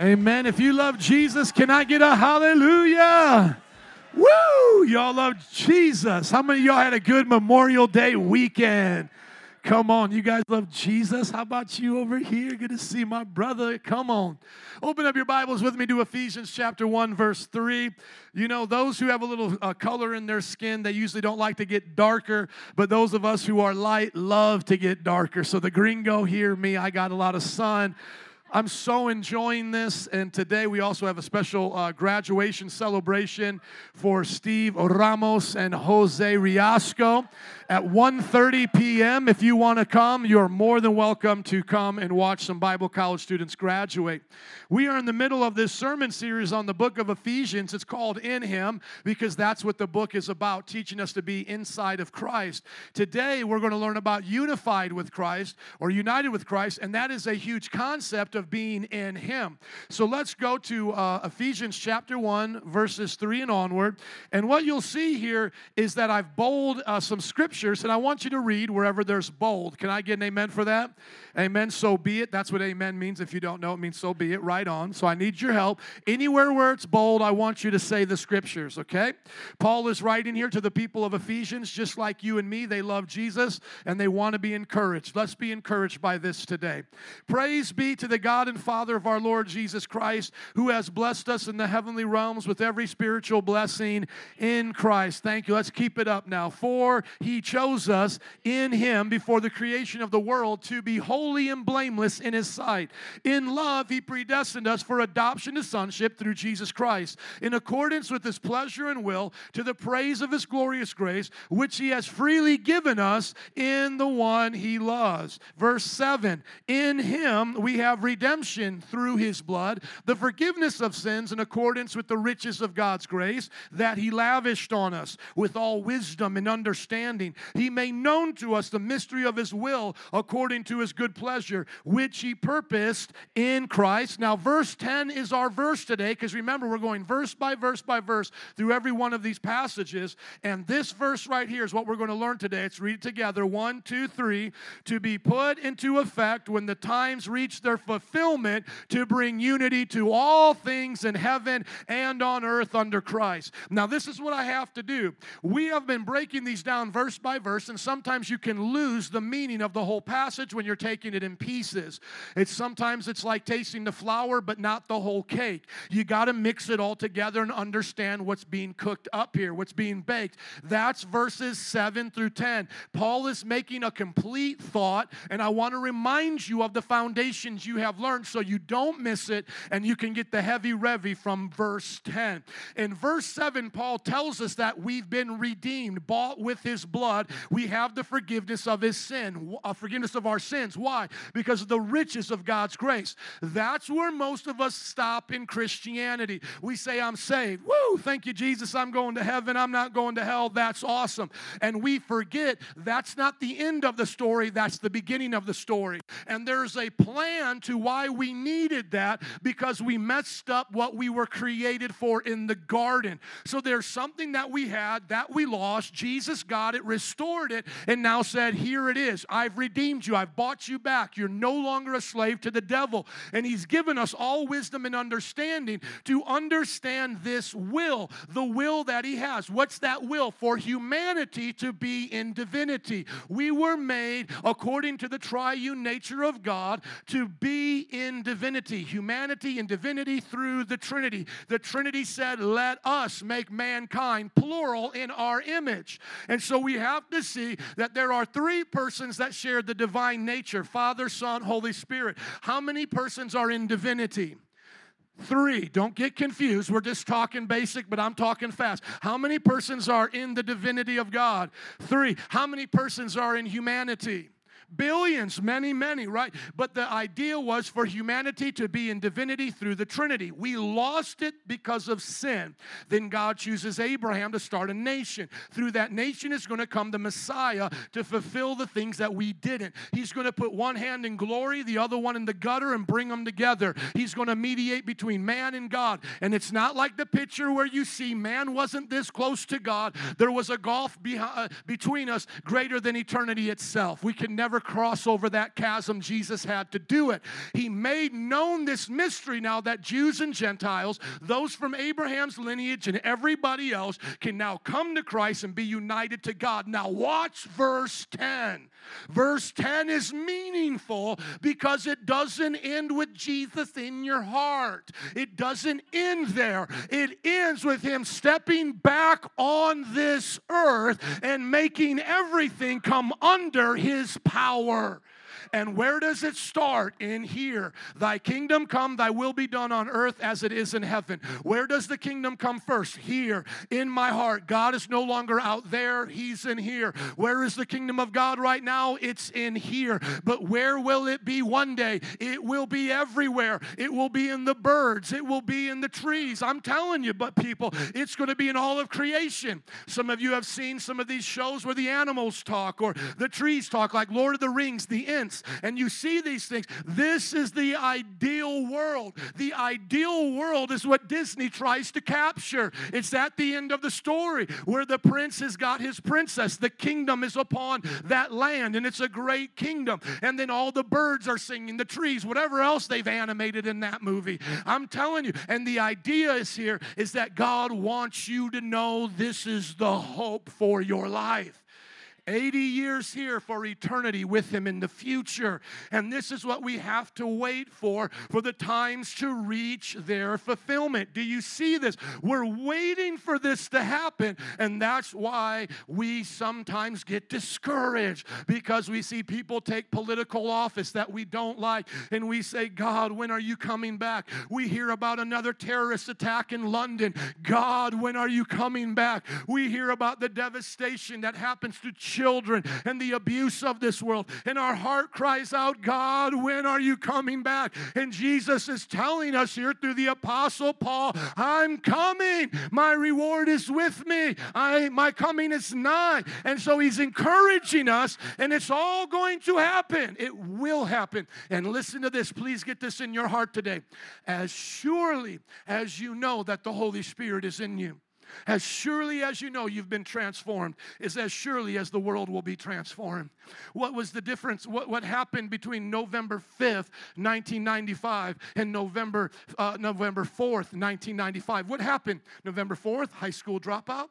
Amen. If you love Jesus, can I get a hallelujah? Woo! Y'all love Jesus. How many of y'all had a good Memorial Day weekend? Come on, you guys love Jesus. How about you over here? Good to see my brother. Come on. Open up your Bibles with me to Ephesians chapter 1, verse 3. You know, those who have a little uh, color in their skin, they usually don't like to get darker, but those of us who are light love to get darker. So the gringo here, me, I got a lot of sun. I'm so enjoying this, and today we also have a special uh, graduation celebration for Steve Ramos and Jose Riasco at 1:30 p.m. If you want to come, you're more than welcome to come and watch some Bible college students graduate. We are in the middle of this sermon series on the book of Ephesians. It's called In Him because that's what the book is about, teaching us to be inside of Christ. Today we're going to learn about unified with Christ or united with Christ, and that is a huge concept of being in Him. So let's go to uh, Ephesians chapter 1, verses 3 and onward. And what you'll see here is that I've bold uh, some scriptures, and I want you to read wherever there's bold. Can I get an amen for that? Amen. So be it. That's what amen means. If you don't know, it means so be it. Right on. So I need your help. Anywhere where it's bold, I want you to say the scriptures, okay? Paul is writing here to the people of Ephesians, just like you and me. They love Jesus and they want to be encouraged. Let's be encouraged by this today. Praise be to the God and Father of our Lord Jesus Christ, who has blessed us in the heavenly realms with every spiritual blessing in Christ. Thank you. Let's keep it up now. For he chose us in him before the creation of the world to be holy holy and blameless in his sight. In love, he predestined us for adoption to sonship through Jesus Christ, in accordance with his pleasure and will, to the praise of his glorious grace, which he has freely given us in the one he loves. Verse 7 In him we have redemption through his blood, the forgiveness of sins in accordance with the riches of God's grace that he lavished on us with all wisdom and understanding. He made known to us the mystery of his will according to his good pleasure, which he purposed in Christ. Now, verse 10 is our verse today, because remember, we're going verse by verse by verse through every one of these passages. And this verse right here is what we're going to learn today. Let's read it together. One, two, three. To be put into effect when the times reach their fulfillment to bring unity to all things in heaven and on earth under Christ. Now, this is what I have to do. We have been breaking these down verse by verse, and sometimes you can lose the meaning of the whole passage when you're taking it in pieces. It's sometimes it's like tasting the flour but not the whole cake. You got to mix it all together and understand what's being cooked up here, what's being baked. That's verses 7 through 10. Paul is making a complete thought and I want to remind you of the foundations you have learned so you don't miss it and you can get the heavy revy from verse 10. In verse 7 Paul tells us that we've been redeemed, bought with his blood. We have the forgiveness of his sin, uh, forgiveness of our sins. Why? Because of the riches of God's grace. That's where most of us stop in Christianity. We say, I'm saved. Woo, thank you, Jesus. I'm going to heaven. I'm not going to hell. That's awesome. And we forget that's not the end of the story, that's the beginning of the story. And there's a plan to why we needed that because we messed up what we were created for in the garden. So there's something that we had that we lost. Jesus got it, restored it, and now said, Here it is. I've redeemed you. I've bought you back. You're no longer a slave to the devil. And He's given us all wisdom and understanding to understand this will, the will that He has. What's that will? For humanity to be in divinity. We were made according to the triune nature of God to be in divinity, humanity in divinity through the Trinity. The Trinity said, Let us make mankind plural in our image. And so we have to see that there are three persons that share the divine nature Father, Son, Holy Spirit. How many persons are in divinity? Three. Don't get confused. We're just talking basic, but I'm talking fast. How many persons are in the divinity of God? Three. How many persons are in humanity? Billions, many, many, right? But the idea was for humanity to be in divinity through the Trinity. We lost it because of sin. Then God chooses Abraham to start a nation. Through that nation is going to come the Messiah to fulfill the things that we didn't. He's going to put one hand in glory, the other one in the gutter, and bring them together. He's going to mediate between man and God. And it's not like the picture where you see man wasn't this close to God. There was a gulf behind, uh, between us greater than eternity itself. We can never ever cross over that chasm, Jesus had to do it. He made known this mystery now that Jews and Gentiles, those from Abraham's lineage and everybody else, can now come to Christ and be united to God. Now, watch verse 10. Verse 10 is meaningful because it doesn't end with Jesus in your heart. It doesn't end there. It ends with him stepping back on this earth and making everything come under his power. And where does it start? In here. Thy kingdom come, thy will be done on earth as it is in heaven. Where does the kingdom come first? Here, in my heart. God is no longer out there, He's in here. Where is the kingdom of God right now? It's in here. But where will it be one day? It will be everywhere. It will be in the birds, it will be in the trees. I'm telling you, but people, it's going to be in all of creation. Some of you have seen some of these shows where the animals talk or the trees talk, like Lord of the Rings, the Ents and you see these things. This is the ideal world. The ideal world is what Disney tries to capture. It's at the end of the story where the prince has got his princess. The kingdom is upon that land, and it's a great kingdom. And then all the birds are singing, the trees, whatever else they've animated in that movie. I'm telling you. And the idea is here is that God wants you to know this is the hope for your life. 80 years here for eternity with Him in the future. And this is what we have to wait for for the times to reach their fulfillment. Do you see this? We're waiting for this to happen. And that's why we sometimes get discouraged because we see people take political office that we don't like. And we say, God, when are you coming back? We hear about another terrorist attack in London. God, when are you coming back? We hear about the devastation that happens to children children and the abuse of this world. And our heart cries out, God, when are you coming back? And Jesus is telling us here through the Apostle Paul, I'm coming. My reward is with me. I, my coming is nigh. And so he's encouraging us, and it's all going to happen. It will happen. And listen to this. Please get this in your heart today. As surely as you know that the Holy Spirit is in you as surely as you know you've been transformed, is as surely as the world will be transformed. What was the difference? What, what happened between November 5th, 1995, and November, uh, November 4th, 1995? What happened? November 4th, high school dropout,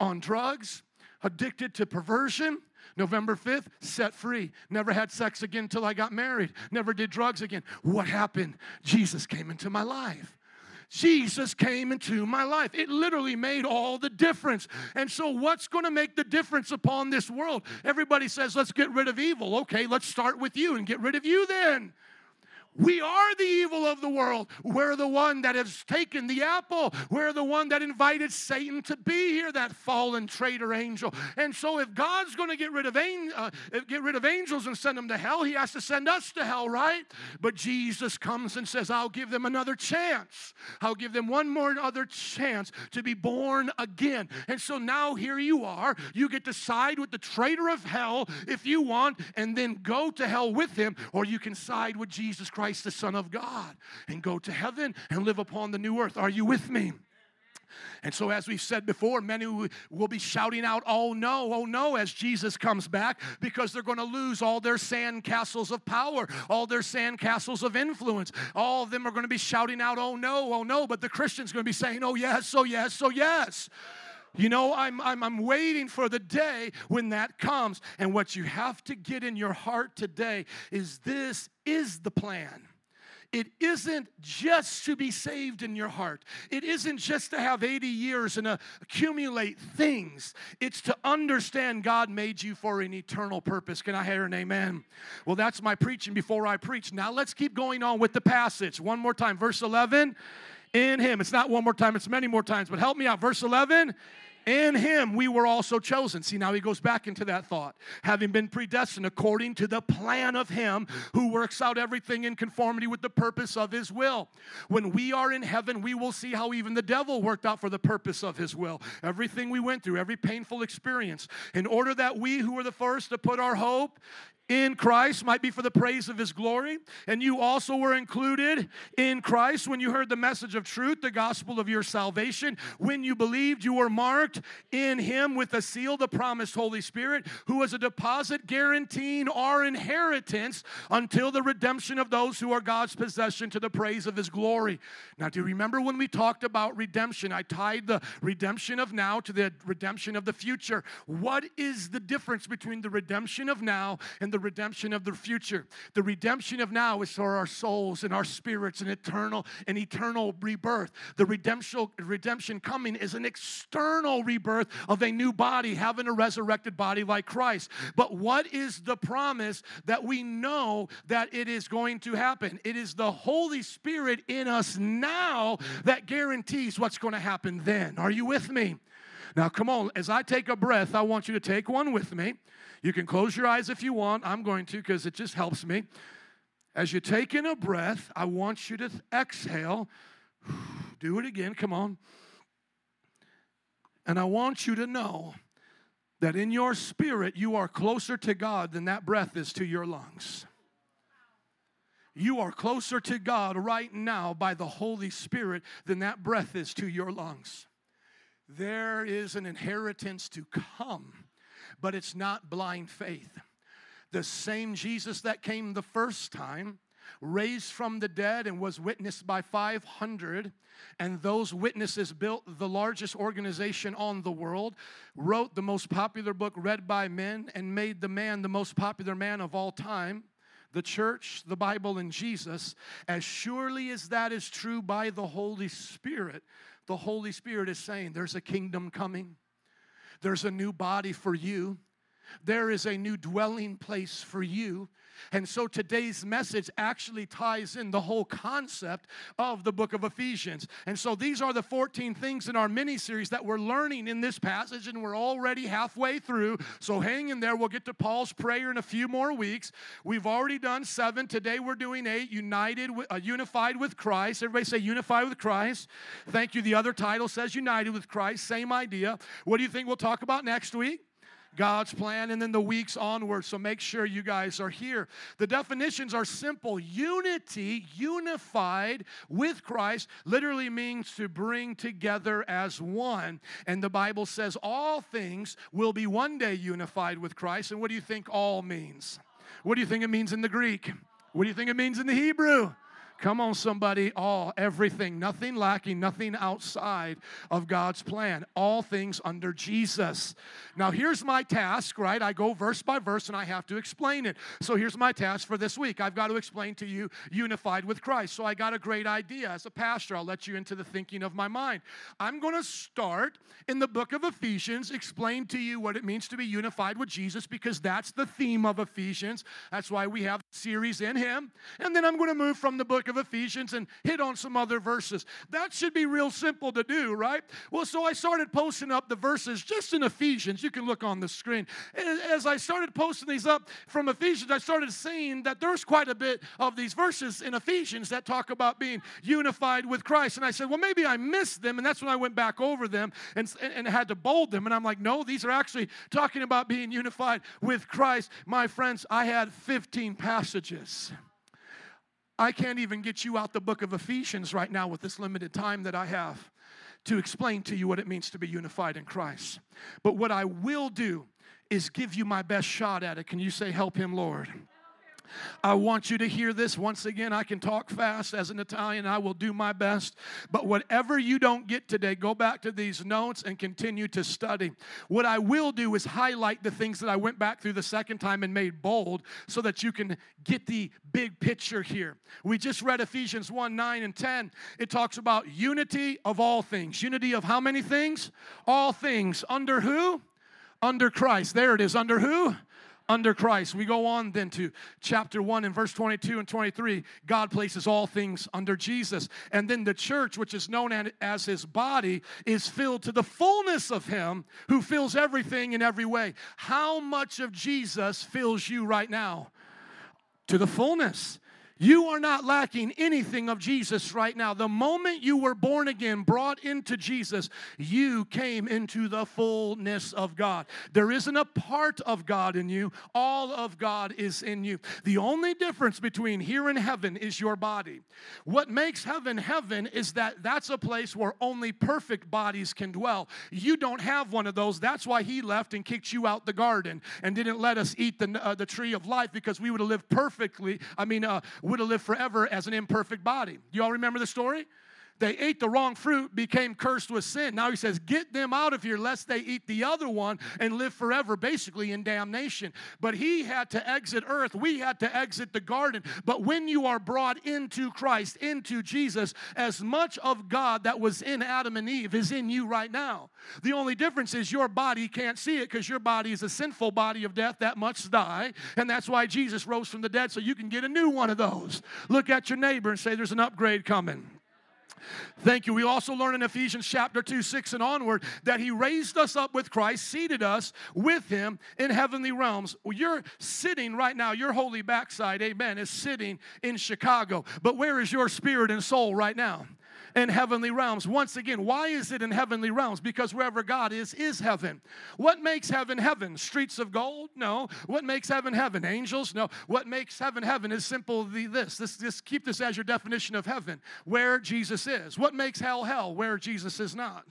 on drugs, addicted to perversion. November 5th, set free. Never had sex again until I got married. Never did drugs again. What happened? Jesus came into my life. Jesus came into my life. It literally made all the difference. And so, what's going to make the difference upon this world? Everybody says, let's get rid of evil. Okay, let's start with you and get rid of you then. We are the evil of the world. We're the one that has taken the apple. We're the one that invited Satan to be here, that fallen traitor angel. And so, if God's going to get rid of uh, get rid of angels and send them to hell, He has to send us to hell, right? But Jesus comes and says, "I'll give them another chance. I'll give them one more other chance to be born again." And so now here you are. You get to side with the traitor of hell if you want, and then go to hell with him, or you can side with Jesus Christ Christ, the Son of God, and go to heaven and live upon the new earth. Are you with me? And so, as we've said before, many will be shouting out, Oh no, oh no, as Jesus comes back, because they're going to lose all their sand castles of power, all their sand castles of influence. All of them are going to be shouting out, Oh no, oh no. But the Christian's going to be saying, Oh yes, oh yes, oh yes. You know, I'm, I'm, I'm waiting for the day when that comes. And what you have to get in your heart today is this is the plan. It isn't just to be saved in your heart. It isn't just to have 80 years and accumulate things. It's to understand God made you for an eternal purpose. Can I hear an amen? Well, that's my preaching before I preach. Now let's keep going on with the passage. One more time. Verse 11. In him. It's not one more time, it's many more times, but help me out. Verse 11. In him we were also chosen. See, now he goes back into that thought. Having been predestined according to the plan of him who works out everything in conformity with the purpose of his will. When we are in heaven, we will see how even the devil worked out for the purpose of his will. Everything we went through, every painful experience, in order that we who were the first to put our hope in Christ might be for the praise of his glory. And you also were included in Christ when you heard the message of truth, the gospel of your salvation. When you believed, you were marked marked in him with the seal, the promised Holy Spirit, who is a deposit guaranteeing our inheritance until the redemption of those who are God's possession to the praise of his glory. Now, do you remember when we talked about redemption? I tied the redemption of now to the redemption of the future. What is the difference between the redemption of now and the redemption of the future? The redemption of now is for our souls and our spirits and eternal and eternal rebirth. The redemption, redemption coming is an external rebirth of a new body, having a resurrected body like Christ. But what is the promise that we know that it is going to happen? It is the Holy Spirit in us now that guarantees what's going to happen then. Are you with me? Now, come on, as I take a breath, I want you to take one with me. You can close your eyes if you want. I'm going to because it just helps me. As you take in a breath, I want you to exhale. Do it again, come on. And I want you to know that in your spirit, you are closer to God than that breath is to your lungs. You are closer to God right now by the Holy Spirit than that breath is to your lungs. There is an inheritance to come, but it's not blind faith. The same Jesus that came the first time, raised from the dead and was witnessed by 500, and those witnesses built the largest organization on the world, wrote the most popular book read by men, and made the man the most popular man of all time the church, the Bible, and Jesus, as surely as that is true by the Holy Spirit, the Holy Spirit is saying there's a kingdom coming, there's a new body for you. There is a new dwelling place for you. And so today's message actually ties in the whole concept of the book of Ephesians. And so these are the 14 things in our mini series that we're learning in this passage, and we're already halfway through. So hang in there. We'll get to Paul's prayer in a few more weeks. We've already done seven. Today we're doing eight united, uh, unified with Christ. Everybody say unified with Christ. Thank you. The other title says united with Christ. Same idea. What do you think we'll talk about next week? God's plan, and then the weeks onward. So make sure you guys are here. The definitions are simple unity, unified with Christ, literally means to bring together as one. And the Bible says all things will be one day unified with Christ. And what do you think all means? What do you think it means in the Greek? What do you think it means in the Hebrew? Come on, somebody. All, everything, nothing lacking, nothing outside of God's plan. All things under Jesus. Now, here's my task, right? I go verse by verse and I have to explain it. So, here's my task for this week. I've got to explain to you unified with Christ. So, I got a great idea. As a pastor, I'll let you into the thinking of my mind. I'm going to start in the book of Ephesians, explain to you what it means to be unified with Jesus, because that's the theme of Ephesians. That's why we have series in Him. And then I'm going to move from the book of Ephesians and hit on some other verses. That should be real simple to do, right? Well, so I started posting up the verses just in Ephesians. You can look on the screen. As I started posting these up from Ephesians, I started seeing that there's quite a bit of these verses in Ephesians that talk about being unified with Christ. And I said, well, maybe I missed them. And that's when I went back over them and, and had to bold them. And I'm like, no, these are actually talking about being unified with Christ. My friends, I had 15 passages. I can't even get you out the book of Ephesians right now with this limited time that I have to explain to you what it means to be unified in Christ. But what I will do is give you my best shot at it. Can you say, Help him, Lord? I want you to hear this. Once again, I can talk fast as an Italian. I will do my best. But whatever you don't get today, go back to these notes and continue to study. What I will do is highlight the things that I went back through the second time and made bold so that you can get the big picture here. We just read Ephesians 1 9 and 10. It talks about unity of all things. Unity of how many things? All things. Under who? Under Christ. There it is. Under who? Under Christ. We go on then to chapter 1 and verse 22 and 23. God places all things under Jesus. And then the church, which is known as his body, is filled to the fullness of him who fills everything in every way. How much of Jesus fills you right now? To the fullness. You are not lacking anything of Jesus right now. The moment you were born again, brought into Jesus, you came into the fullness of God. There isn't a part of God in you, all of God is in you. The only difference between here and heaven is your body. What makes heaven heaven is that that's a place where only perfect bodies can dwell. You don't have one of those. That's why He left and kicked you out the garden and didn't let us eat the, uh, the tree of life because we would have lived perfectly. I mean, uh, would have lived forever as an imperfect body. You all remember the story? They ate the wrong fruit, became cursed with sin. Now he says, Get them out of here, lest they eat the other one and live forever, basically in damnation. But he had to exit earth. We had to exit the garden. But when you are brought into Christ, into Jesus, as much of God that was in Adam and Eve is in you right now. The only difference is your body can't see it because your body is a sinful body of death that must die. And that's why Jesus rose from the dead, so you can get a new one of those. Look at your neighbor and say, There's an upgrade coming. Thank you. We also learn in Ephesians chapter 2, 6 and onward that He raised us up with Christ, seated us with Him in heavenly realms. You're sitting right now, your holy backside, amen, is sitting in Chicago. But where is your spirit and soul right now? In heavenly realms. Once again, why is it in heavenly realms? Because wherever God is, is heaven. What makes heaven heaven? Streets of gold? No. What makes heaven heaven? Angels? No. What makes heaven heaven is simply this. This, this keep this as your definition of heaven, where Jesus is. What makes hell hell? Where Jesus is not.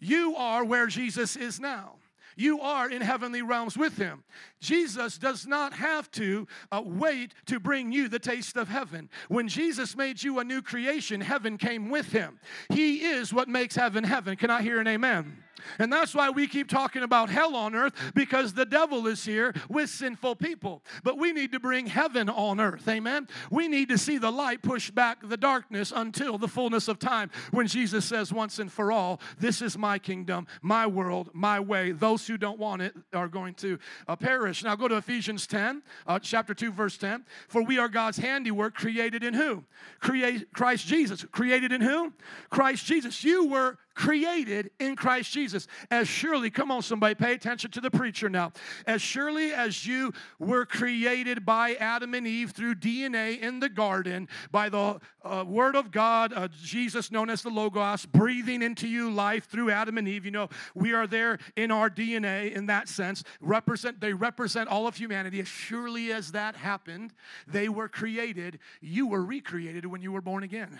You are where Jesus is now you are in heavenly realms with him. Jesus does not have to uh, wait to bring you the taste of heaven. When Jesus made you a new creation, heaven came with him. He is what makes heaven heaven. Can I hear an amen? And that's why we keep talking about hell on earth because the devil is here with sinful people. But we need to bring heaven on earth. Amen. We need to see the light push back the darkness until the fullness of time when Jesus says once and for all, This is my kingdom, my world, my way. Those who don't want it are going to uh, perish. Now go to Ephesians 10, uh, chapter 2, verse 10. For we are God's handiwork created in who? Create Christ Jesus. Created in who? Christ Jesus. You were created in Christ Jesus. As surely, come on, somebody, pay attention to the preacher now. As surely as you were created by Adam and Eve through DNA in the garden, by the uh, Word of God, uh, Jesus, known as the Logos, breathing into you life through Adam and Eve. You know, we are there in our DNA in that sense. Represent, they represent all of humanity. As surely as that happened, they were created. You were recreated when you were born again.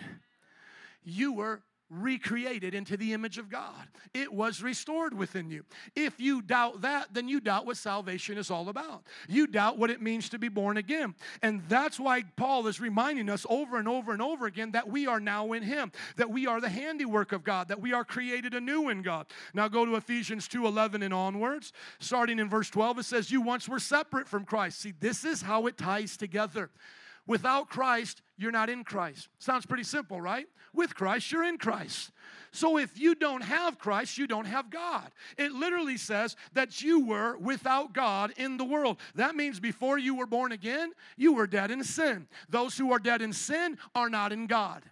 You were recreated into the image of God. It was restored within you. If you doubt that, then you doubt what salvation is all about. You doubt what it means to be born again. And that's why Paul is reminding us over and over and over again that we are now in him, that we are the handiwork of God, that we are created anew in God. Now go to Ephesians 2:11 and onwards. Starting in verse 12 it says you once were separate from Christ. See, this is how it ties together. Without Christ, you're not in Christ. Sounds pretty simple, right? With Christ, you're in Christ. So if you don't have Christ, you don't have God. It literally says that you were without God in the world. That means before you were born again, you were dead in sin. Those who are dead in sin are not in God.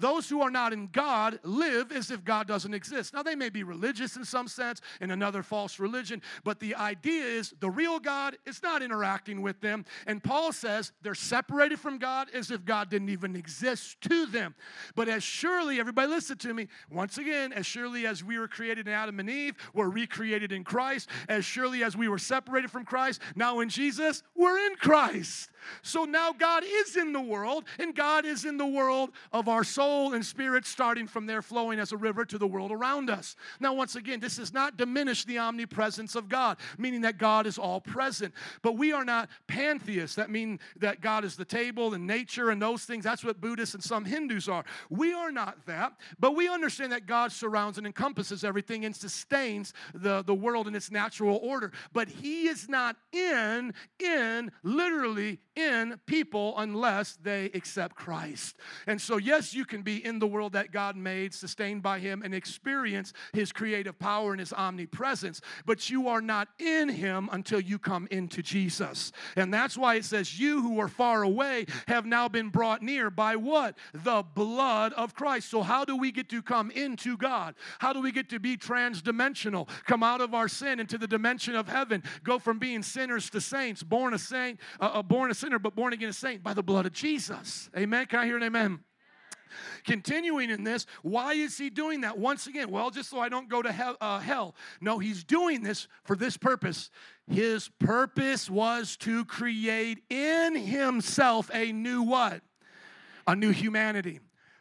Those who are not in God live as if God doesn't exist. Now, they may be religious in some sense, in another false religion, but the idea is the real God is not interacting with them. And Paul says they're separated from God as if God didn't even exist to them. But as surely, everybody listen to me, once again, as surely as we were created in Adam and Eve, we're recreated in Christ. As surely as we were separated from Christ, now in Jesus, we're in Christ. So now God is in the world, and God is in the world of our soul and spirit, starting from there, flowing as a river to the world around us. Now, once again, this does not diminish the omnipresence of God, meaning that God is all present. But we are not pantheists. That mean that God is the table and nature and those things. That's what Buddhists and some Hindus are. We are not that, but we understand that God surrounds and encompasses everything and sustains the, the world in its natural order. But He is not in, in, literally in people unless they accept Christ. And so, yes, you can be in the world that God made, sustained by Him, and experience His creative power and His omnipresence, but you are not in Him until you come into Jesus. And that's why it says, You who are far away have now been brought near by what? The blood of Christ. So, how do we get to come into God? How do we get to be transdimensional? Come out of our sin into the dimension of heaven, go from being sinners to saints, born a saint, uh, uh born a sinner, but born again a saint by the blood of Jesus. Amen. Can I hear an amen? Continuing in this, why is he doing that? Once again, well, just so I don't go to hell, uh, hell. No, he's doing this for this purpose. His purpose was to create in himself a new what? A new humanity.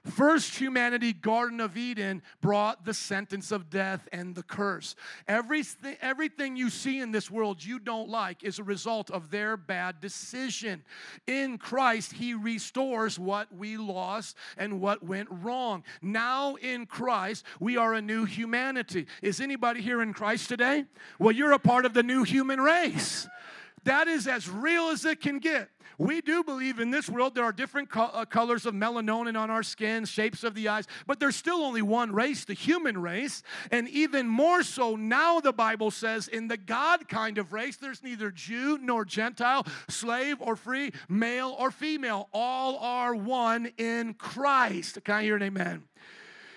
First humanity, Garden of Eden, brought the sentence of death and the curse. Everything, everything you see in this world you don't like is a result of their bad decision. In Christ, He restores what we lost and what went wrong. Now in Christ, we are a new humanity. Is anybody here in Christ today? Well, you're a part of the new human race. That is as real as it can get. We do believe in this world there are different co- uh, colors of melatonin on our skin, shapes of the eyes, but there's still only one race, the human race. And even more so now, the Bible says, in the God kind of race, there's neither Jew nor Gentile, slave or free, male or female. All are one in Christ. Can I hear an amen?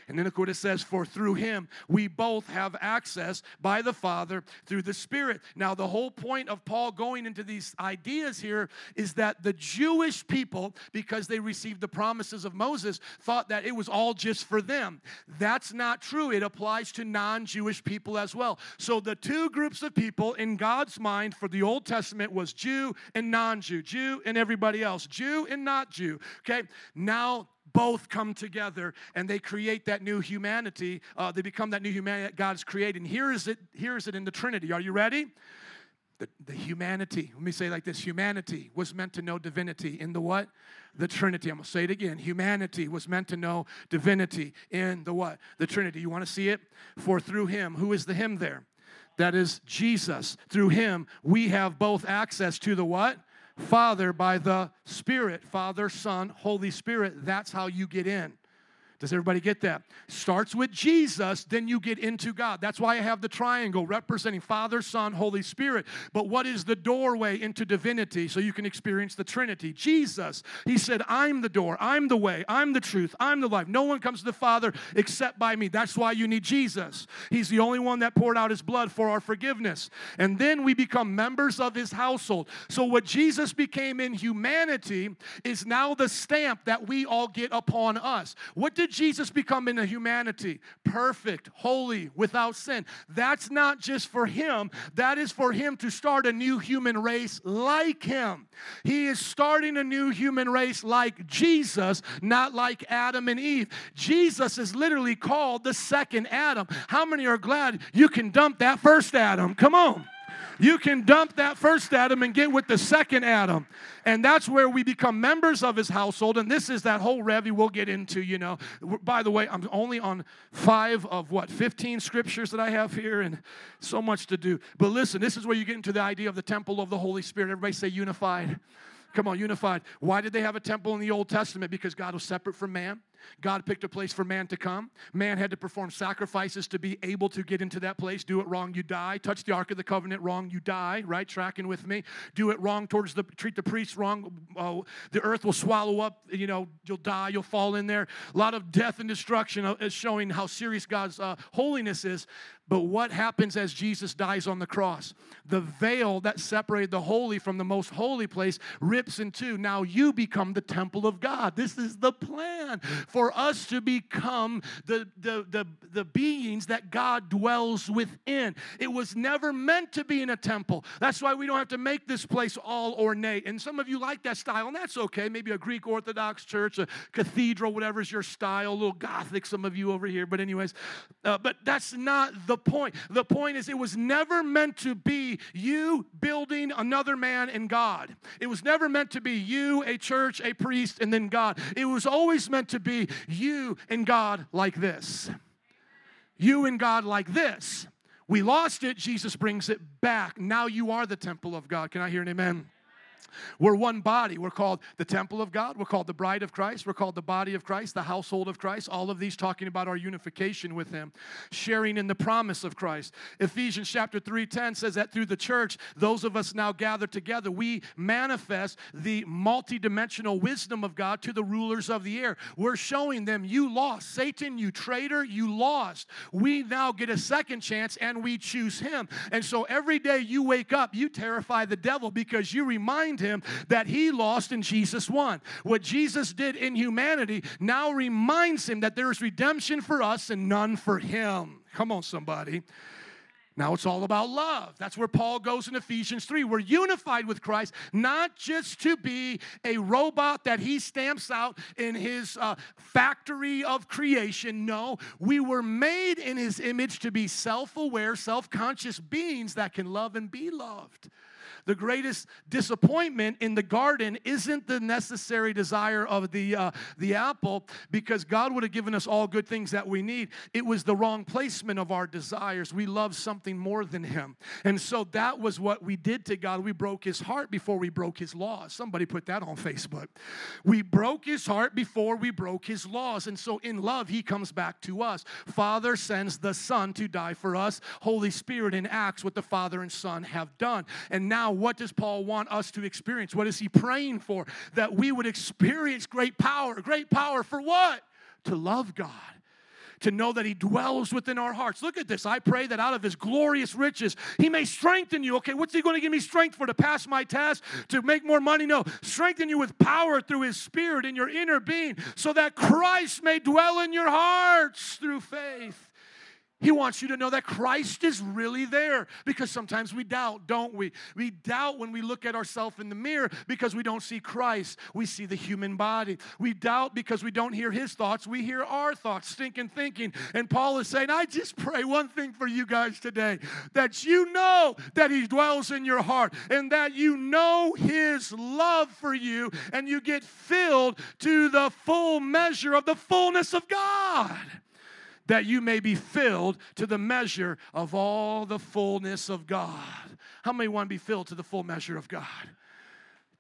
And then, of course, it says, For through him we both have access by the Father through the Spirit. Now, the whole point of Paul going into these ideas here is that the Jewish people, because they received the promises of Moses, thought that it was all just for them. That's not true. It applies to non Jewish people as well. So, the two groups of people in God's mind for the Old Testament was Jew and non Jew, Jew and everybody else, Jew and not Jew. Okay? Now, both come together and they create that new humanity. Uh, they become that new humanity that God's created. And here is it, here is it in the Trinity. Are you ready? The, the humanity, let me say like this humanity was meant to know divinity in the what? The Trinity. I'm gonna say it again. Humanity was meant to know divinity in the what? The Trinity. You wanna see it? For through him, who is the him there? That is Jesus. Through him, we have both access to the what? Father by the Spirit. Father, Son, Holy Spirit. That's how you get in. Does everybody get that? Starts with Jesus, then you get into God. That's why I have the triangle representing Father, Son, Holy Spirit. But what is the doorway into divinity so you can experience the Trinity? Jesus. He said, I'm the door, I'm the way, I'm the truth, I'm the life. No one comes to the Father except by me. That's why you need Jesus. He's the only one that poured out his blood for our forgiveness. And then we become members of his household. So what Jesus became in humanity is now the stamp that we all get upon us. What did Jesus become in a humanity? Perfect, holy, without sin. That's not just for him, that is for him to start a new human race like him. He is starting a new human race like Jesus, not like Adam and Eve. Jesus is literally called the second Adam. How many are glad you can dump that first Adam? Come on. You can dump that first Adam and get with the second Adam. And that's where we become members of his household. And this is that whole revy we'll get into, you know. By the way, I'm only on five of what, 15 scriptures that I have here, and so much to do. But listen, this is where you get into the idea of the temple of the Holy Spirit. Everybody say unified. Come on, unified. Why did they have a temple in the Old Testament? Because God was separate from man. God picked a place for man to come. Man had to perform sacrifices to be able to get into that place. Do it wrong, you die. Touch the Ark of the Covenant wrong, you die, right? Tracking with me. Do it wrong towards the, treat the priest wrong, uh, the earth will swallow up, you know, you'll die, you'll fall in there. A lot of death and destruction uh, is showing how serious God's uh, holiness is. But what happens as Jesus dies on the cross? The veil that separated the holy from the most holy place rips in two. Now you become the temple of God. This is the plan for us to become the, the, the, the beings that God dwells within. It was never meant to be in a temple. That's why we don't have to make this place all ornate. And some of you like that style, and that's okay. Maybe a Greek Orthodox church, a cathedral, whatever's your style, a little Gothic, some of you over here. But, anyways, uh, but that's not the point. The point is, it was never meant to be you building another man and God. It was never meant to be you, a church, a priest, and then God. It was always meant to be you and God like this. You and God like this. We lost it, Jesus brings it back. Now you are the temple of God. Can I hear an amen? We're one body. We're called the temple of God. We're called the bride of Christ. We're called the body of Christ, the household of Christ. All of these talking about our unification with Him, sharing in the promise of Christ. Ephesians chapter 3:10 says that through the church, those of us now gathered together, we manifest the multidimensional wisdom of God to the rulers of the air. We're showing them, you lost. Satan, you traitor, you lost. We now get a second chance and we choose Him. And so every day you wake up, you terrify the devil because you remind remind him that he lost and Jesus won. What Jesus did in humanity now reminds him that there is redemption for us and none for him. Come on, somebody. Now it's all about love. That's where Paul goes in Ephesians 3. We're unified with Christ, not just to be a robot that he stamps out in his uh, factory of creation. No, we were made in his image to be self aware, self conscious beings that can love and be loved. The greatest disappointment in the garden isn't the necessary desire of the, uh, the apple, because God would have given us all good things that we need. It was the wrong placement of our desires. We love something more than Him. And so that was what we did to God. We broke His heart before we broke His laws. Somebody put that on Facebook. We broke His heart before we broke His laws. And so in love, He comes back to us. Father sends the Son to die for us. Holy Spirit enacts what the Father and Son have done. And now what does Paul want us to experience? What is he praying for? That we would experience great power. Great power for what? To love God to know that He dwells within our hearts. Look at this. I pray that out of His glorious riches, He may strengthen you. Okay, what's He going to give me strength for? To pass my test? To make more money? No. Strengthen you with power through His Spirit in your inner being so that Christ may dwell in your hearts through faith. He wants you to know that Christ is really there because sometimes we doubt, don't we? We doubt when we look at ourselves in the mirror because we don't see Christ. We see the human body. We doubt because we don't hear his thoughts. We hear our thoughts, stinking thinking. And Paul is saying, I just pray one thing for you guys today that you know that he dwells in your heart and that you know his love for you and you get filled to the full measure of the fullness of God that you may be filled to the measure of all the fullness of God. How many want to be filled to the full measure of God?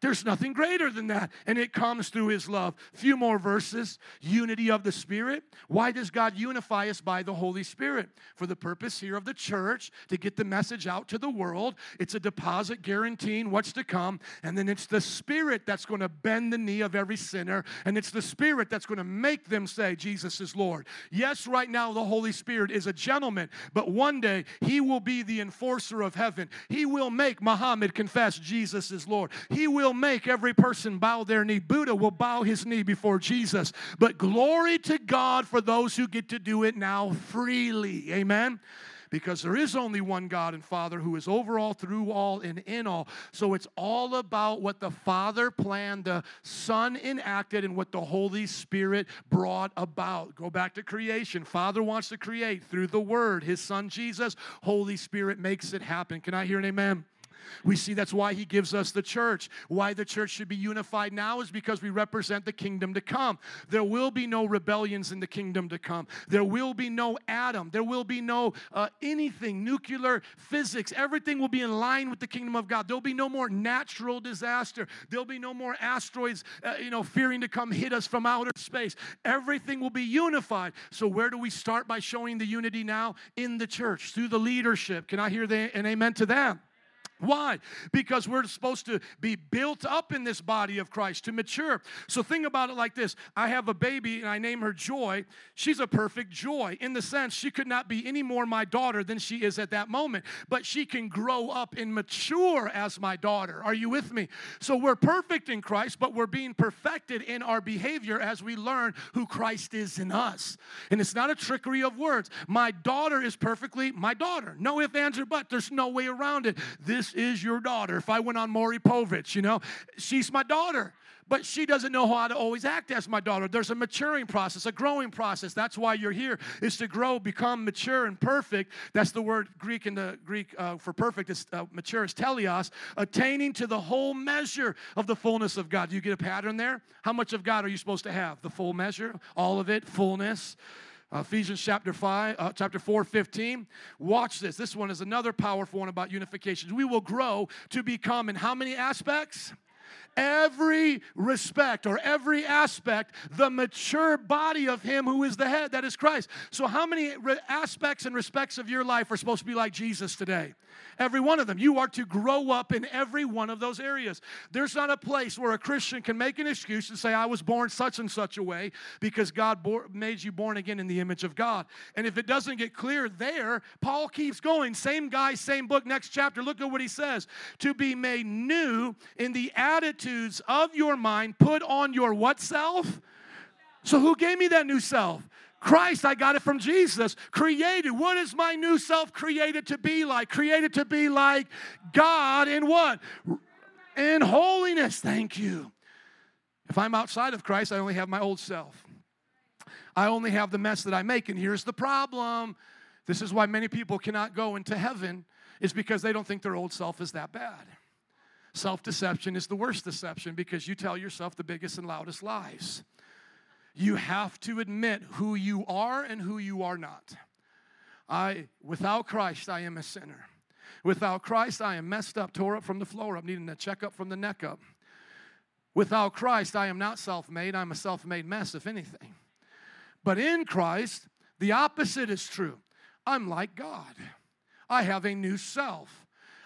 There's nothing greater than that. And it comes through his love. Few more verses. Unity of the Spirit. Why does God unify us by the Holy Spirit? For the purpose here of the church to get the message out to the world. It's a deposit guaranteeing what's to come. And then it's the Spirit that's going to bend the knee of every sinner. And it's the Spirit that's going to make them say, Jesus is Lord. Yes, right now the Holy Spirit is a gentleman, but one day he will be the enforcer of heaven. He will make Muhammad confess Jesus is Lord. He will will make every person bow their knee. Buddha will bow his knee before Jesus. But glory to God for those who get to do it now freely. Amen because there is only one God and Father who is over all, through all, and in all. So it's all about what the Father planned, the Son enacted, and what the Holy Spirit brought about. Go back to creation. Father wants to create through the Word, His Son Jesus. Holy Spirit makes it happen. Can I hear an amen? We see that's why he gives us the church. Why the church should be unified now is because we represent the kingdom to come. There will be no rebellions in the kingdom to come. There will be no Adam. There will be no uh, anything, nuclear physics. Everything will be in line with the kingdom of God. There'll be no more natural disaster. There'll be no more asteroids, uh, you know, fearing to come hit us from outer space. Everything will be unified. So where do we start by showing the unity now? In the church, through the leadership. Can I hear the, an amen to that? Why? Because we're supposed to be built up in this body of Christ to mature. So think about it like this I have a baby and I name her Joy. She's a perfect joy in the sense she could not be any more my daughter than she is at that moment, but she can grow up and mature as my daughter. Are you with me? So we're perfect in Christ, but we're being perfected in our behavior as we learn who Christ is in us. And it's not a trickery of words. My daughter is perfectly my daughter. No ifs, ands, or buts. There's no way around it. This is your daughter. If I went on Maury Povich, you know, she's my daughter. But she doesn't know how to always act as my daughter. There's a maturing process, a growing process. That's why you're here, is to grow, become mature and perfect. That's the word Greek in the Greek uh, for perfect is uh, mature is teleos, attaining to the whole measure of the fullness of God. Do you get a pattern there? How much of God are you supposed to have? The full measure, all of it, fullness. Ephesians chapter 5, uh, chapter 4, 15. Watch this. This one is another powerful one about unification. We will grow to become in how many aspects? Every respect or every aspect the mature body of Him who is the head, that is Christ. So, how many re- aspects and respects of your life are supposed to be like Jesus today? Every one of them. You are to grow up in every one of those areas. There's not a place where a Christian can make an excuse and say, I was born such and such a way because God bore, made you born again in the image of God. And if it doesn't get clear there, Paul keeps going. Same guy, same book, next chapter. Look at what he says. To be made new in the attitudes of your mind, put on your what self? So, who gave me that new self? Christ, I got it from Jesus. Created. What is my new self created to be like? Created to be like God in what? In holiness. Thank you. If I'm outside of Christ, I only have my old self. I only have the mess that I make. And here's the problem this is why many people cannot go into heaven, is because they don't think their old self is that bad. Self deception is the worst deception because you tell yourself the biggest and loudest lies. You have to admit who you are and who you are not. I, without Christ, I am a sinner. Without Christ, I am messed up, tore up from the floor up, needing a checkup from the neck up. Without Christ, I am not self made. I'm a self made mess, if anything. But in Christ, the opposite is true. I'm like God. I have a new self.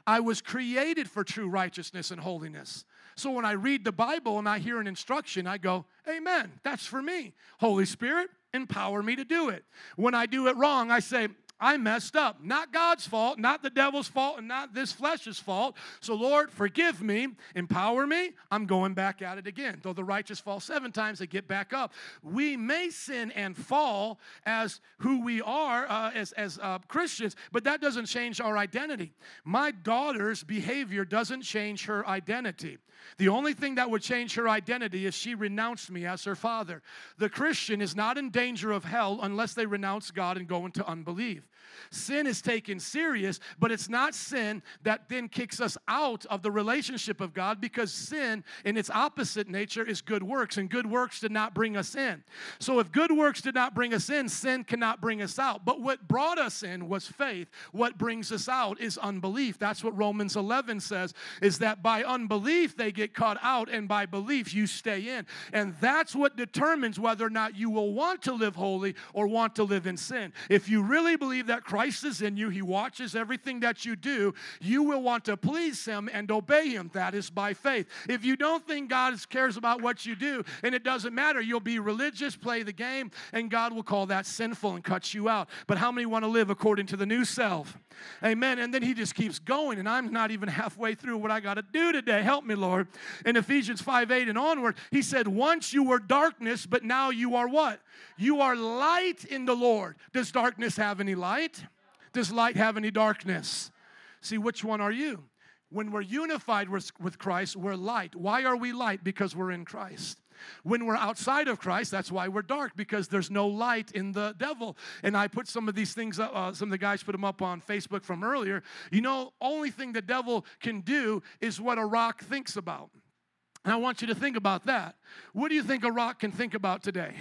I was created for true righteousness and holiness. So when I read the Bible and I hear an instruction, I go, Amen, that's for me. Holy Spirit, empower me to do it. When I do it wrong, I say, I messed up. Not God's fault, not the devil's fault, and not this flesh's fault. So, Lord, forgive me, empower me. I'm going back at it again. Though the righteous fall seven times, they get back up. We may sin and fall as who we are uh, as, as uh, Christians, but that doesn't change our identity. My daughter's behavior doesn't change her identity. The only thing that would change her identity is she renounced me as her father. The Christian is not in danger of hell unless they renounce God and go into unbelief. Sin is taken serious, but it's not sin that then kicks us out of the relationship of God because sin in its opposite nature is good works, and good works did not bring us in. So if good works did not bring us in, sin cannot bring us out. But what brought us in was faith. What brings us out is unbelief. That's what Romans 11 says, is that by unbelief they get caught out, and by belief you stay in. And that's what determines whether or not you will want to live holy or want to live in sin. If you really believe that Christ is in you, He watches everything that you do, you will want to please Him and obey Him. That is by faith. If you don't think God cares about what you do and it doesn't matter, you'll be religious, play the game, and God will call that sinful and cut you out. But how many want to live according to the new self? Amen. And then He just keeps going, and I'm not even halfway through what I got to do today. Help me, Lord. In Ephesians 5 8 and onward, He said, Once you were darkness, but now you are what? You are light in the Lord. Does darkness have any light? Does light have any darkness? See, which one are you? When we're unified with, with Christ, we're light. Why are we light? Because we're in Christ. When we're outside of Christ, that's why we're dark because there's no light in the devil. And I put some of these things up, uh, some of the guys put them up on Facebook from earlier. You know, only thing the devil can do is what a rock thinks about. And I want you to think about that. What do you think a rock can think about today?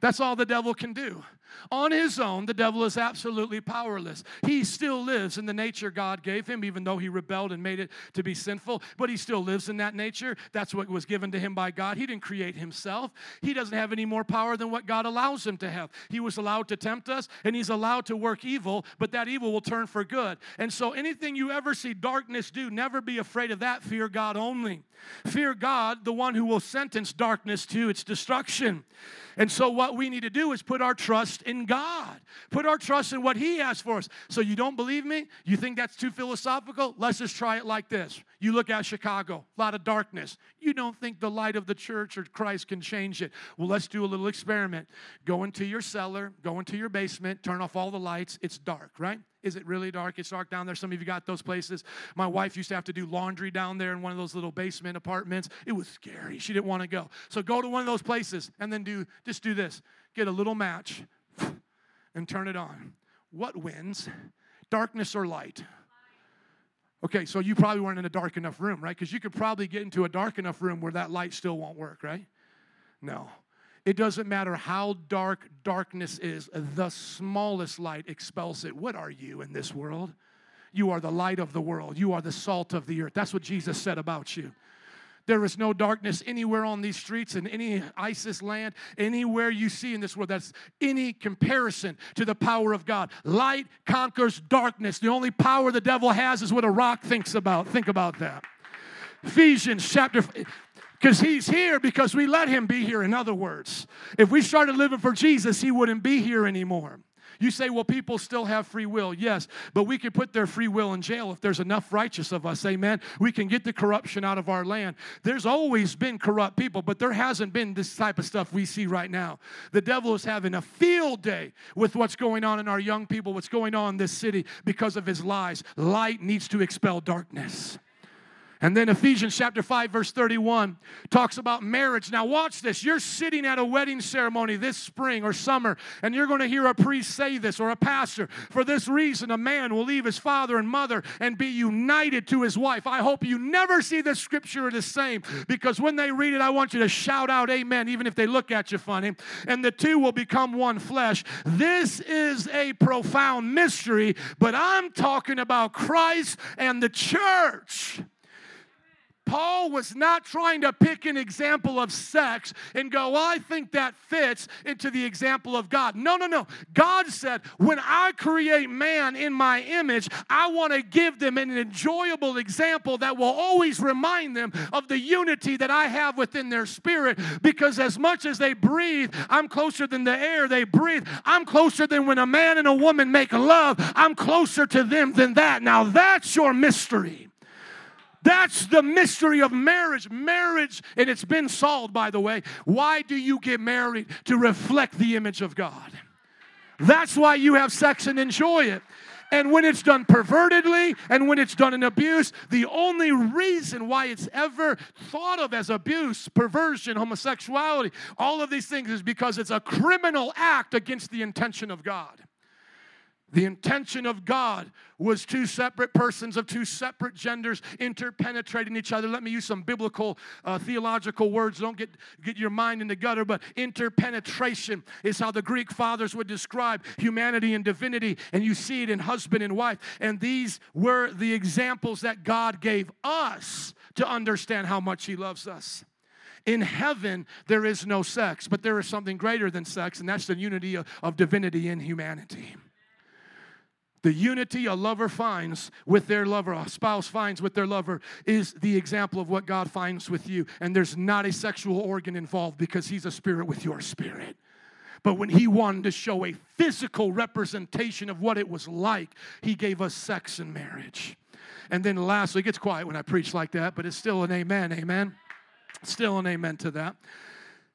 That's all the devil can do. On his own, the devil is absolutely powerless. He still lives in the nature God gave him, even though he rebelled and made it to be sinful, but he still lives in that nature. That's what was given to him by God. He didn't create himself. He doesn't have any more power than what God allows him to have. He was allowed to tempt us, and he's allowed to work evil, but that evil will turn for good. And so anything you ever see darkness do, never be afraid of that. Fear God only. Fear God, the one who will sentence darkness to its destruction. And so, what we need to do is put our trust in God, put our trust in what He has for us. So, you don't believe me? You think that's too philosophical? Let's just try it like this. You look at Chicago, a lot of darkness. You don't think the light of the church or Christ can change it. Well, let's do a little experiment. Go into your cellar, go into your basement, turn off all the lights. It's dark, right? Is it really dark? It's dark down there. Some of you got those places. My wife used to have to do laundry down there in one of those little basement apartments. It was scary. She didn't want to go. So go to one of those places and then do just do this. Get a little match and turn it on. What wins? Darkness or light? Okay, so you probably weren't in a dark enough room, right? Because you could probably get into a dark enough room where that light still won't work, right? No. It doesn't matter how dark darkness is, the smallest light expels it. What are you in this world? You are the light of the world. You are the salt of the earth. That's what Jesus said about you. There is no darkness anywhere on these streets in any ISIS land, anywhere you see in this world. That's any comparison to the power of God. Light conquers darkness. The only power the devil has is what a rock thinks about. Think about that. Ephesians chapter because he's here because we let him be here in other words if we started living for jesus he wouldn't be here anymore you say, well, people still have free will. Yes, but we can put their free will in jail if there's enough righteous of us. Amen. We can get the corruption out of our land. There's always been corrupt people, but there hasn't been this type of stuff we see right now. The devil is having a field day with what's going on in our young people, what's going on in this city because of his lies. Light needs to expel darkness. And then Ephesians chapter 5 verse 31 talks about marriage. Now watch this. You're sitting at a wedding ceremony this spring or summer and you're going to hear a priest say this or a pastor. For this reason a man will leave his father and mother and be united to his wife. I hope you never see this scripture the same because when they read it I want you to shout out amen even if they look at you funny. And the two will become one flesh. This is a profound mystery, but I'm talking about Christ and the church. Paul was not trying to pick an example of sex and go, well, I think that fits into the example of God. No, no, no. God said, when I create man in my image, I want to give them an enjoyable example that will always remind them of the unity that I have within their spirit. Because as much as they breathe, I'm closer than the air they breathe. I'm closer than when a man and a woman make love. I'm closer to them than that. Now, that's your mystery. That's the mystery of marriage. Marriage, and it's been solved, by the way. Why do you get married? To reflect the image of God. That's why you have sex and enjoy it. And when it's done pervertedly and when it's done in abuse, the only reason why it's ever thought of as abuse, perversion, homosexuality, all of these things is because it's a criminal act against the intention of God. The intention of God was two separate persons of two separate genders interpenetrating each other. Let me use some biblical uh, theological words. Don't get, get your mind in the gutter, but interpenetration is how the Greek fathers would describe humanity and divinity, and you see it in husband and wife. And these were the examples that God gave us to understand how much He loves us. In heaven, there is no sex, but there is something greater than sex, and that's the unity of, of divinity in humanity. The unity a lover finds with their lover, a spouse finds with their lover, is the example of what God finds with you. And there's not a sexual organ involved because He's a spirit with your spirit. But when He wanted to show a physical representation of what it was like, He gave us sex and marriage. And then lastly, it gets quiet when I preach like that, but it's still an amen, amen. Still an amen to that.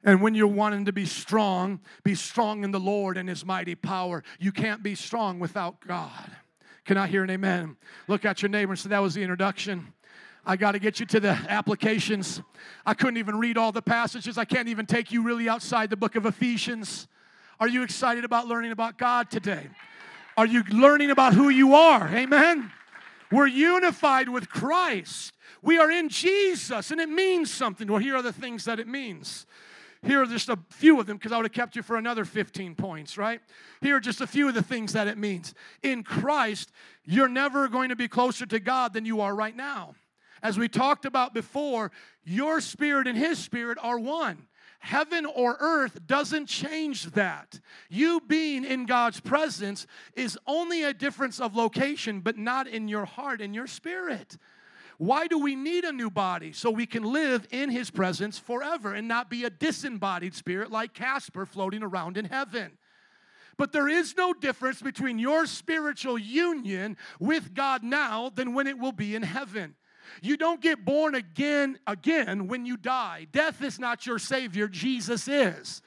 And when you're wanting to be strong, be strong in the Lord and His mighty power. You can't be strong without God. Can I hear an amen? Look at your neighbor and say, That was the introduction. I got to get you to the applications. I couldn't even read all the passages. I can't even take you really outside the book of Ephesians. Are you excited about learning about God today? Are you learning about who you are? Amen. We're unified with Christ. We are in Jesus, and it means something. Well, here are the things that it means. Here are just a few of them because I would have kept you for another 15 points, right? Here are just a few of the things that it means. In Christ, you're never going to be closer to God than you are right now. As we talked about before, your spirit and his spirit are one. Heaven or earth doesn't change that. You being in God's presence is only a difference of location, but not in your heart and your spirit. Why do we need a new body? So we can live in his presence forever and not be a disembodied spirit like Casper floating around in heaven. But there is no difference between your spiritual union with God now than when it will be in heaven. You don't get born again again when you die. Death is not your savior, Jesus is.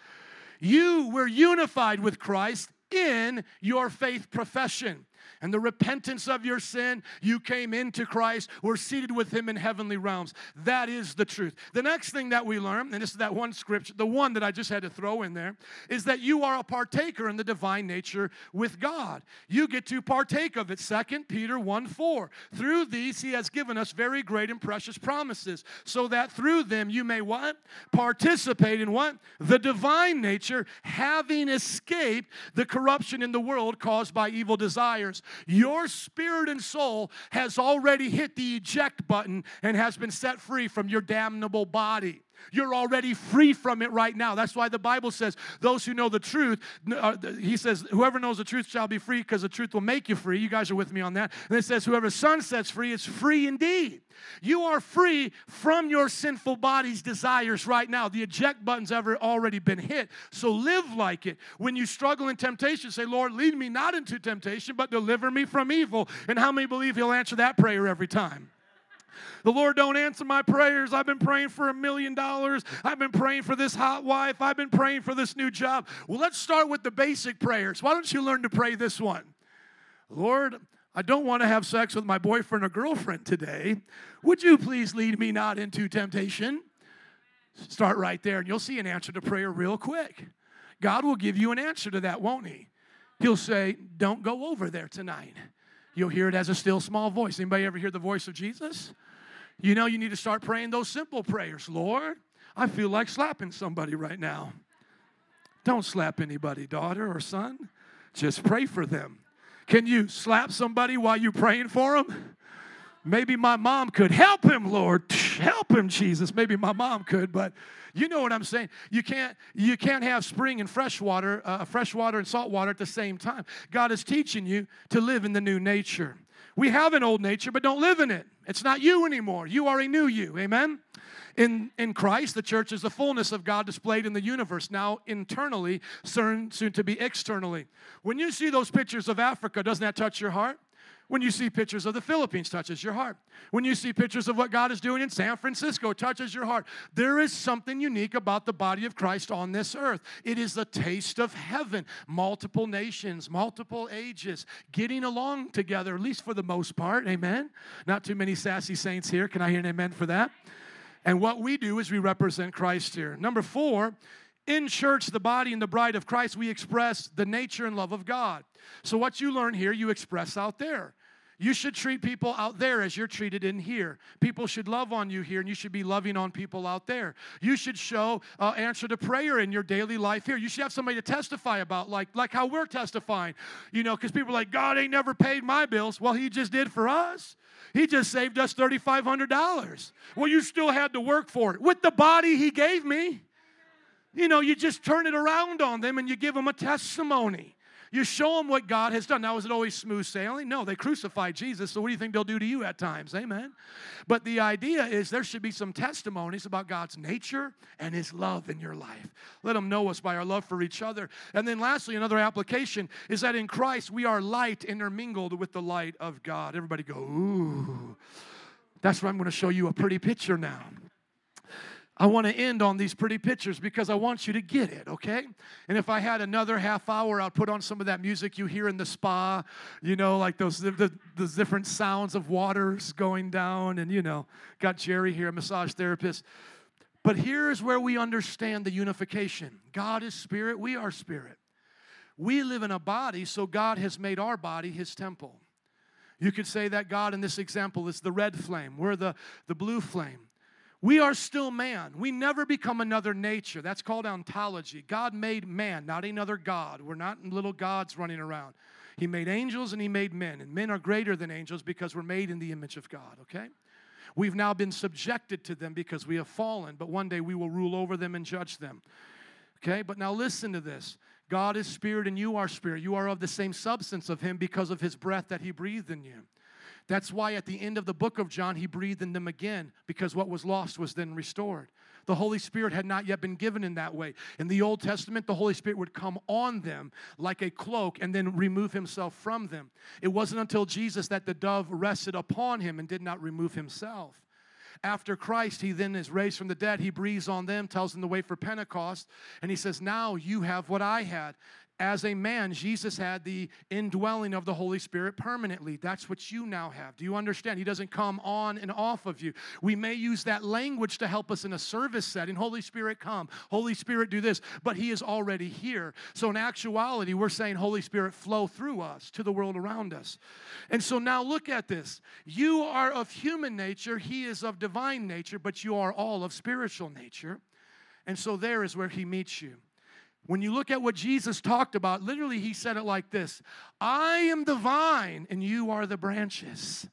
You were unified with Christ in your faith profession and the repentance of your sin, you came into Christ, were seated with him in heavenly realms. That is the truth. The next thing that we learn, and this is that one scripture, the one that I just had to throw in there, is that you are a partaker in the divine nature with God. You get to partake of it. Second Peter 1 4. Through these he has given us very great and precious promises, so that through them you may what? Participate in what? The divine nature, having escaped the corruption in the world caused by evil desires prayers, your spirit and soul has already hit the eject button and has been set free from your damnable body. You're already free from it right now. That's why the Bible says, those who know the truth, uh, he says, whoever knows the truth shall be free because the truth will make you free. You guys are with me on that. And it says, whoever Son sets free is free indeed. You are free from your sinful body's desires right now. The eject button's ever already been hit. So live like it. When you struggle in temptation, say, Lord, lead me not into temptation, but deliver me from evil. And how many believe he'll answer that prayer every time? The Lord don't answer my prayers. I've been praying for a million dollars. I've been praying for this hot wife. I've been praying for this new job. Well, let's start with the basic prayers. Why don't you learn to pray this one? Lord, I don't want to have sex with my boyfriend or girlfriend today. Would you please lead me not into temptation? Start right there, and you'll see an answer to prayer real quick. God will give you an answer to that, won't He? He'll say, Don't go over there tonight. You'll hear it as a still small voice. Anybody ever hear the voice of Jesus? You know, you need to start praying those simple prayers. Lord, I feel like slapping somebody right now. Don't slap anybody, daughter or son. Just pray for them. Can you slap somebody while you're praying for them? Maybe my mom could help him, Lord. Help him, Jesus. Maybe my mom could, but you know what I'm saying. You can't you can't have spring and fresh water, uh, fresh water and salt water at the same time. God is teaching you to live in the new nature. We have an old nature, but don't live in it. It's not you anymore. You are a new you. Amen. In, in Christ, the church is the fullness of God displayed in the universe, now internally, soon, soon to be externally. When you see those pictures of Africa, doesn't that touch your heart? When you see pictures of the Philippines, touches your heart. When you see pictures of what God is doing in San Francisco, touches your heart. There is something unique about the body of Christ on this earth. It is the taste of heaven. Multiple nations, multiple ages, getting along together, at least for the most part. Amen. Not too many sassy saints here. Can I hear an amen for that? And what we do is we represent Christ here. Number four, in church, the body and the bride of Christ, we express the nature and love of God. So, what you learn here, you express out there. You should treat people out there as you're treated in here. People should love on you here, and you should be loving on people out there. You should show uh, answer to prayer in your daily life here. You should have somebody to testify about, like, like how we're testifying. You know, because people are like, God ain't never paid my bills. Well, He just did for us. He just saved us $3,500. Well, you still had to work for it with the body He gave me. You know, you just turn it around on them and you give them a testimony. You show them what God has done. Now, is it always smooth sailing? No, they crucified Jesus, so what do you think they'll do to you at times? Amen. But the idea is there should be some testimonies about God's nature and His love in your life. Let them know us by our love for each other. And then, lastly, another application is that in Christ we are light intermingled with the light of God. Everybody go, ooh. That's why I'm going to show you a pretty picture now. I want to end on these pretty pictures because I want you to get it, okay? And if I had another half hour, I'd put on some of that music you hear in the spa, you know, like those the, the different sounds of waters going down, and you know, got Jerry here, a massage therapist. But here's where we understand the unification God is spirit, we are spirit. We live in a body, so God has made our body his temple. You could say that God in this example is the red flame, we're the, the blue flame. We are still man. We never become another nature. That's called ontology. God made man, not another God. We're not little gods running around. He made angels and he made men, and men are greater than angels because we're made in the image of God, okay? We've now been subjected to them because we have fallen, but one day we will rule over them and judge them. Okay, but now listen to this. God is spirit and you are spirit. You are of the same substance of him because of his breath that he breathed in you. That's why at the end of the book of John, he breathed in them again, because what was lost was then restored. The Holy Spirit had not yet been given in that way. In the Old Testament, the Holy Spirit would come on them like a cloak and then remove himself from them. It wasn't until Jesus that the dove rested upon him and did not remove himself. After Christ, he then is raised from the dead. He breathes on them, tells them the way for Pentecost, and he says, Now you have what I had as a man, Jesus had the indwelling of the Holy Spirit permanently. That's what you now have. Do you understand? He doesn't come on and off of you. We may use that language to help us in a service setting. Holy Spirit, come. Holy Spirit, do this. But He is already here. So, in actuality, we're saying, Holy Spirit, flow through us to the world around us. And so now look at this. You are of human nature, He is of divine nature, but you are all of spiritual nature. And so, there is where He meets you. When you look at what Jesus talked about, literally he said it like this I am the vine and you are the branches.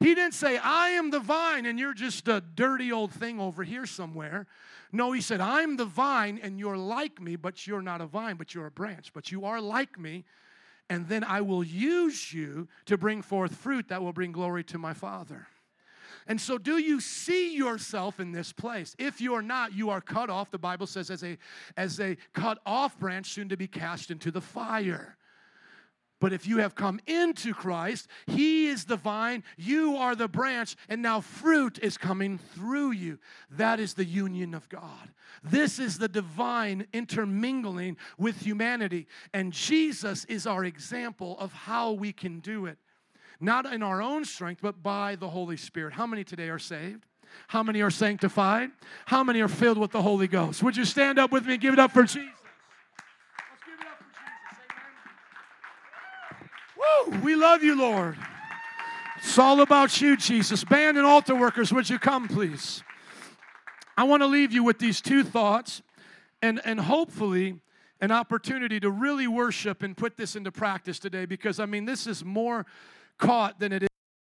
He didn't say, I am the vine and you're just a dirty old thing over here somewhere. No, he said, I'm the vine and you're like me, but you're not a vine, but you're a branch. But you are like me, and then I will use you to bring forth fruit that will bring glory to my Father. And so, do you see yourself in this place? If you're not, you are cut off. The Bible says, as a, as a cut off branch, soon to be cast into the fire. But if you have come into Christ, He is the vine, you are the branch, and now fruit is coming through you. That is the union of God. This is the divine intermingling with humanity. And Jesus is our example of how we can do it. Not in our own strength, but by the Holy Spirit. How many today are saved? How many are sanctified? How many are filled with the Holy Ghost? Would you stand up with me and give it up for Jesus? Let's give it up for Jesus. Woo! We love you, Lord. It's all about you, Jesus. Band and altar workers, would you come, please? I want to leave you with these two thoughts and, and hopefully an opportunity to really worship and put this into practice today because, I mean, this is more caught than it.